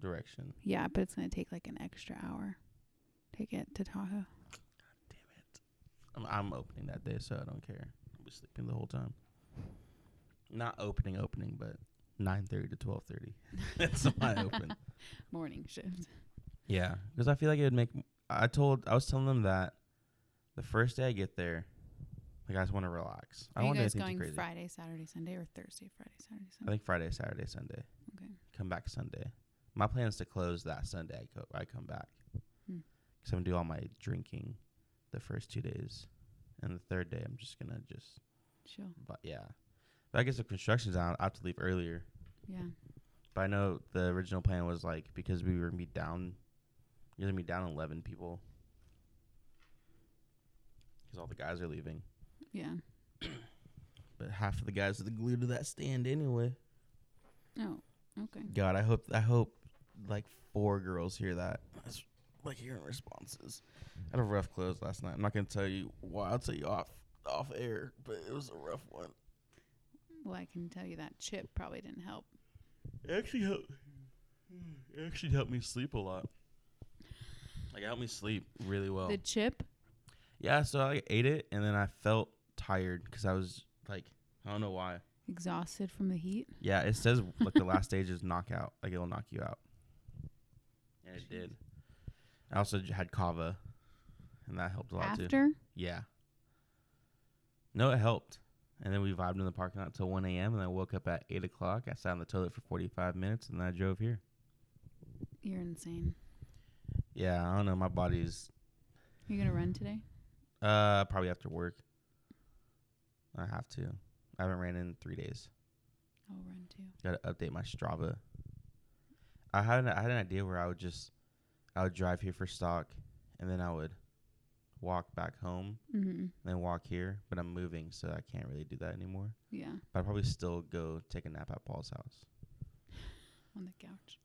direction, Yeah, but it's gonna take like an extra hour to get to Tahoe. damn it, I'm, I'm opening that day, so I don't care. I'll be sleeping the whole time. Not opening, opening, but nine thirty to twelve thirty. (laughs) That's my open. (laughs) Morning shift. Yeah, because I feel like it would make. I told I was telling them that the first day I get there, like I just want to relax. I Are you want do guys going. Friday, Saturday, Sunday, or Thursday, Friday, Saturday, Sunday? I think Friday, Saturday, Sunday. Okay. Come back Sunday. My plan is to close that Sunday. I, co- I come back. Hmm. Cause I'm gonna do all my drinking the first two days, and the third day I'm just gonna just. Chill. But yeah, but I guess if construction's on, I have to leave earlier. Yeah. But I know the original plan was like because we were gonna be down, you're gonna be down eleven people. Because all the guys are leaving, Yeah. but half of the guys are glued to that stand anyway. Oh. Okay. God, I hope I hope like four girls hear that. That's like hearing responses. I had a rough close last night. I'm not gonna tell you why. I'll tell you off off air, but it was a rough one. Well, I can tell you that chip probably didn't help. It actually helped. It actually helped me sleep a lot. Like it helped me sleep really well. The chip. yeah, so I ate it and then I felt tired because I was like, I don't know why. Exhausted from the heat. Yeah, it says (laughs) like the last stage is knockout. Like it'll knock you out. And it did. I also j- had kava, and that helped a lot too. After. Yeah. No, it helped. And then we vibed in the parking lot till 1 a.m. And I woke up at 8 o'clock. I sat on the toilet for 45 minutes, and then I drove here. You're insane. Yeah, I don't know. My body's Are You're gonna run today? uh probably after work. I have to. I haven't ran in three days. I'll run too. Got to update my Strava. I had an, I had an idea where I would just I would drive here for stock, and then I would walk back home, Mm-hmm. and then walk here. But I'm moving, so I can't really do that anymore. Yeah. But I'd probably still go take a nap at Paul's house. On the couch.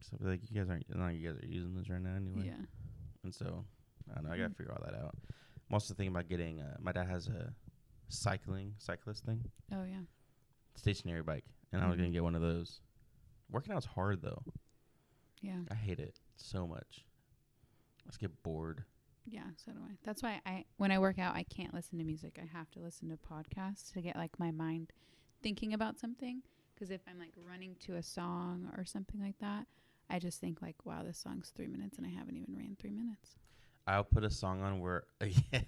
So I like you guys aren't, none you guys are using this right now anyway. Yeah. and so I don't know. I gotta Mm. figure all that out. I'm also thinking about getting. Uh, my dad has a cycling cyclist thing, Oh yeah. stationary bike, and I was gonna mm-hmm. get one of those. Working out's hard though. Yeah. I hate it so much. I just get bored. Yeah, so do I. That's why I when I work out I can't listen to music. I have to listen to podcasts to get like my mind thinking about something cuz if I'm like running to a song or something like that, I just think like wow, this song's 3 minutes and I haven't even ran 3 minutes. I'll put a song on where (laughs) yeah,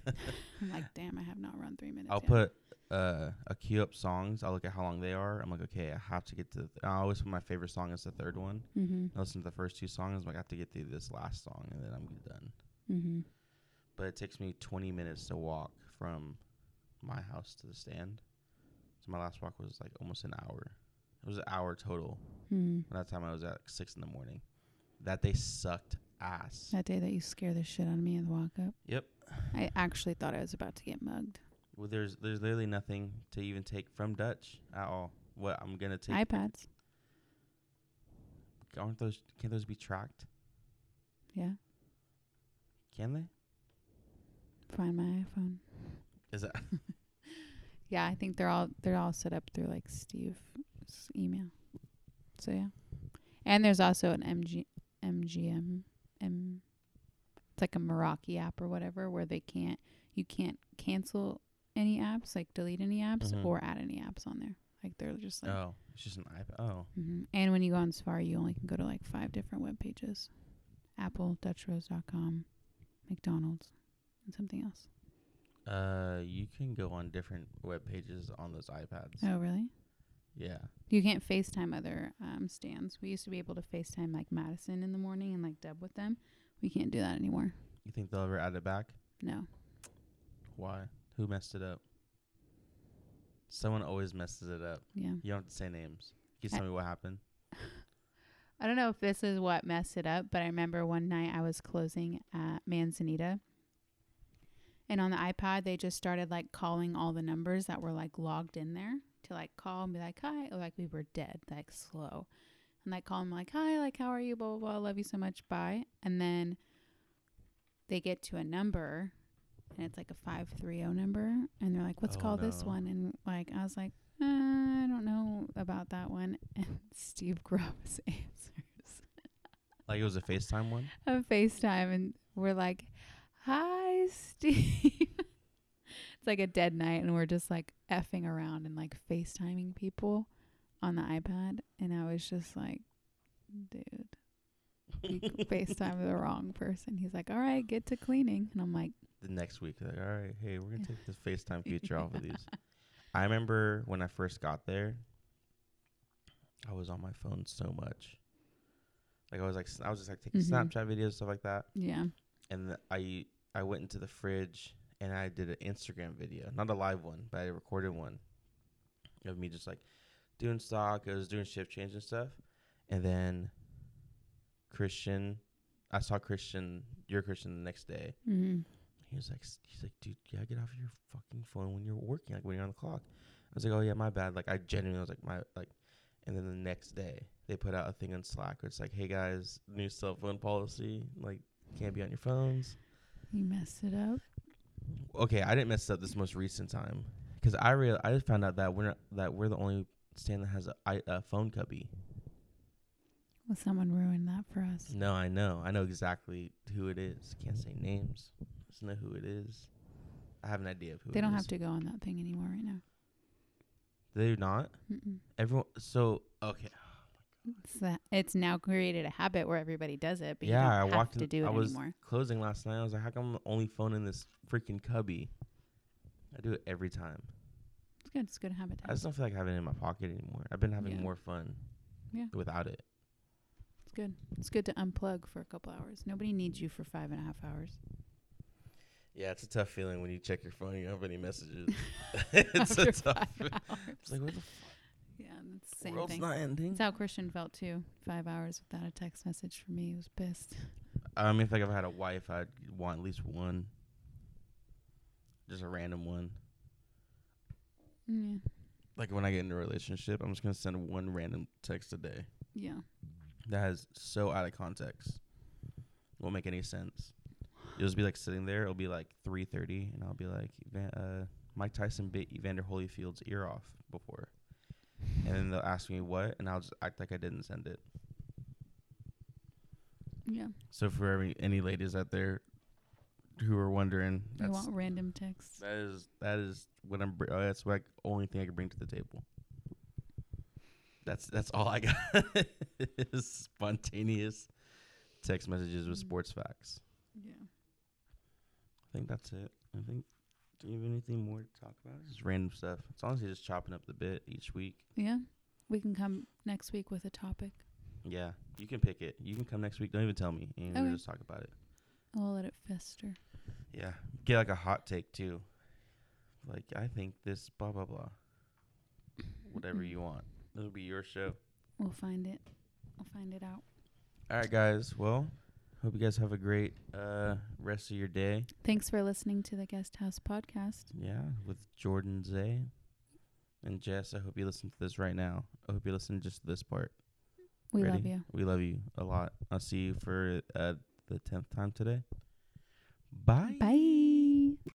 I'm like, "Damn, I have not run 3 minutes." I'll yet." put uh, a queue up songs. I'll look at how long they are. I'm like, okay, I have to get to. Th- I always put my favorite song as the third one. Mhm. I listen to the first two songs. I'm like, I have to get through this last song, and then I'm done. Mhm. But it takes me 20 minutes to walk from my house to the stand. So my last walk was like almost an hour. It was an hour total. Mhm. And that time I was at like six in the morning. That day sucked ass. That day that you scare the shit out of me in the walk up. Yep. I actually thought I was about to get mugged. Well, there's there's literally nothing to even take from Dutch at all. What I'm gonna take? iPads. aren't those? Can those be tracked? Yeah. Can they? Find my iPhone. Is that? (laughs) Yeah, I think they're all they're all set up through like Steve's email. So yeah, and there's also an MG MGM M. It's like a Meraki app or whatever where they can't you can't cancel any apps like delete any apps Mhm. or add any apps on there. Like they're just like. oh, it's just an iPad. Oh, hmm And when you go on Safari, you only can go to like five different web pages: Apple, DutchBros.com, McDonald's, and something else. uh, you can go on different web pages on those iPads. Oh, really? Yeah. You can't FaceTime other um, stands. We used to be able to FaceTime like Madison in the morning and like dub with them. We can't do that anymore. You think they'll ever add it back? No. Why? Who messed it up? Someone always messes it up. Yeah. You don't have to say names. Can you I- tell me what happened? (laughs) I don't know if this is what messed it up, but I remember one night I was closing at Manzanita. And on the iPad, they just started like calling all the numbers that were like logged in there to like call and be like, hi, or like we were dead, like slow. And like call them like, hi, like, how are you? Blah, blah, blah. Love you so much. Bye. And then they get to a number and it's like a 530 number. And they're like, what's Oh, called this one? And like, I was like, uh, I don't know about that one. (laughs) And Steve Gross (laughs) answers Like it was a FaceTime one? a FaceTime and we're like, Hi, Steve. (laughs) it's like a dead night and we're just like effing around and like FaceTiming people on the iPad. And I was just like, dude, you (laughs) FaceTime the wrong person. He's like, all right, get to cleaning. And I'm like, The next week, like, all right, hey, we're gonna take this FaceTime (laughs) feature off of these. I remember when I first got there, I was on my phone so much. Like I was like, I was just like taking Mhm. Snapchat videos, stuff like that. yeah. And I I went into the fridge and I did an Instagram video, not a live one, but I recorded one of me just like doing stock. I was doing shift change and stuff, and then Christian, I saw Christian, your Christian the next day. Mm-hmm. He was like, he's like, dude, you gotta get off your fucking phone when you're working, like when you're on the clock. I was like, oh yeah, my bad. Like I genuinely was like, my like, and then the next day they put out a thing on Slack where it's like, hey guys, new cell phone policy, like can't be on your phones. You messed it up. Okay, I didn't mess up this most recent time because I real I just found out that we're not, that we're the only stand that has a, I, a phone cubby. Well, someone ruined that for us. No, I know, I know exactly who it is. Can't say names. Just know who it is. I have an idea of who. They don't is. have to go on that thing anymore right now. They do not. Mm-mm. Everyone. So okay. It's, that, it's now created a habit where everybody does it, but yeah, you I walked. to do it I was anymore. closing last night. I was like, how come I'm the only phone in this freaking cubby? I do it every time. It's good. It's a good habit. I just don't feel like having it in my pocket anymore. I've been having Yeah. more fun. Yeah. Without it. It's good. It's good to unplug for a couple hours. Nobody needs you for five and a half hours. Yeah, it's a tough feeling when you check your phone and you don't have any messages. (laughs) (laughs) it's After a tough. hours. It's like, what the yeah, that's the same world's thing. not ending. That's how Christian felt too. Five hours without a text message from me. He was pissed. I mean, if like if I had a wife, I'd want at least one. Just a random one. Yeah. Like when I get into a relationship, I'm just gonna send one random text a day. Yeah. that has so out of context won't make any sense It'll just be like sitting there. It'll be like three thirty, and I'll be like, "Evan- uh, Mike Tyson bit Evander Holyfield's ear off before, and then they'll ask me what, and I'll just act like I didn't send it. Yeah. So for every, any ladies out there who are wondering, You want random texts. that is that is what I'm. br- Oh, that's what I, only thing I can bring to the table. That's that's all I got. (laughs) is spontaneous text messages with Mm. sports facts. Yeah. I think that's it. I think. Do you have anything more to talk about? Just random stuff. As long as you're just chopping up the bit each week. Yeah. We can come next week with a topic. Yeah, you can pick it. You can come next week. Don't even tell me, and we'll Okay. just talk about it. I'll let it fester. Yeah, get like a hot take too. Like I think this blah blah blah. Whatever Mm. you want. It'll be your show. We'll find it. I'll find it out. All right, guys. Well, hope you guys have a great uh rest of your day. Thanks for listening to the Guest House podcast. Yeah, with Jordan Zay and Jess. I hope you listen to this right now. I hope you listen just to this part. We Ready? love you. We love you a lot. I'll see you for uh, the tenth time today. Bye. Bye.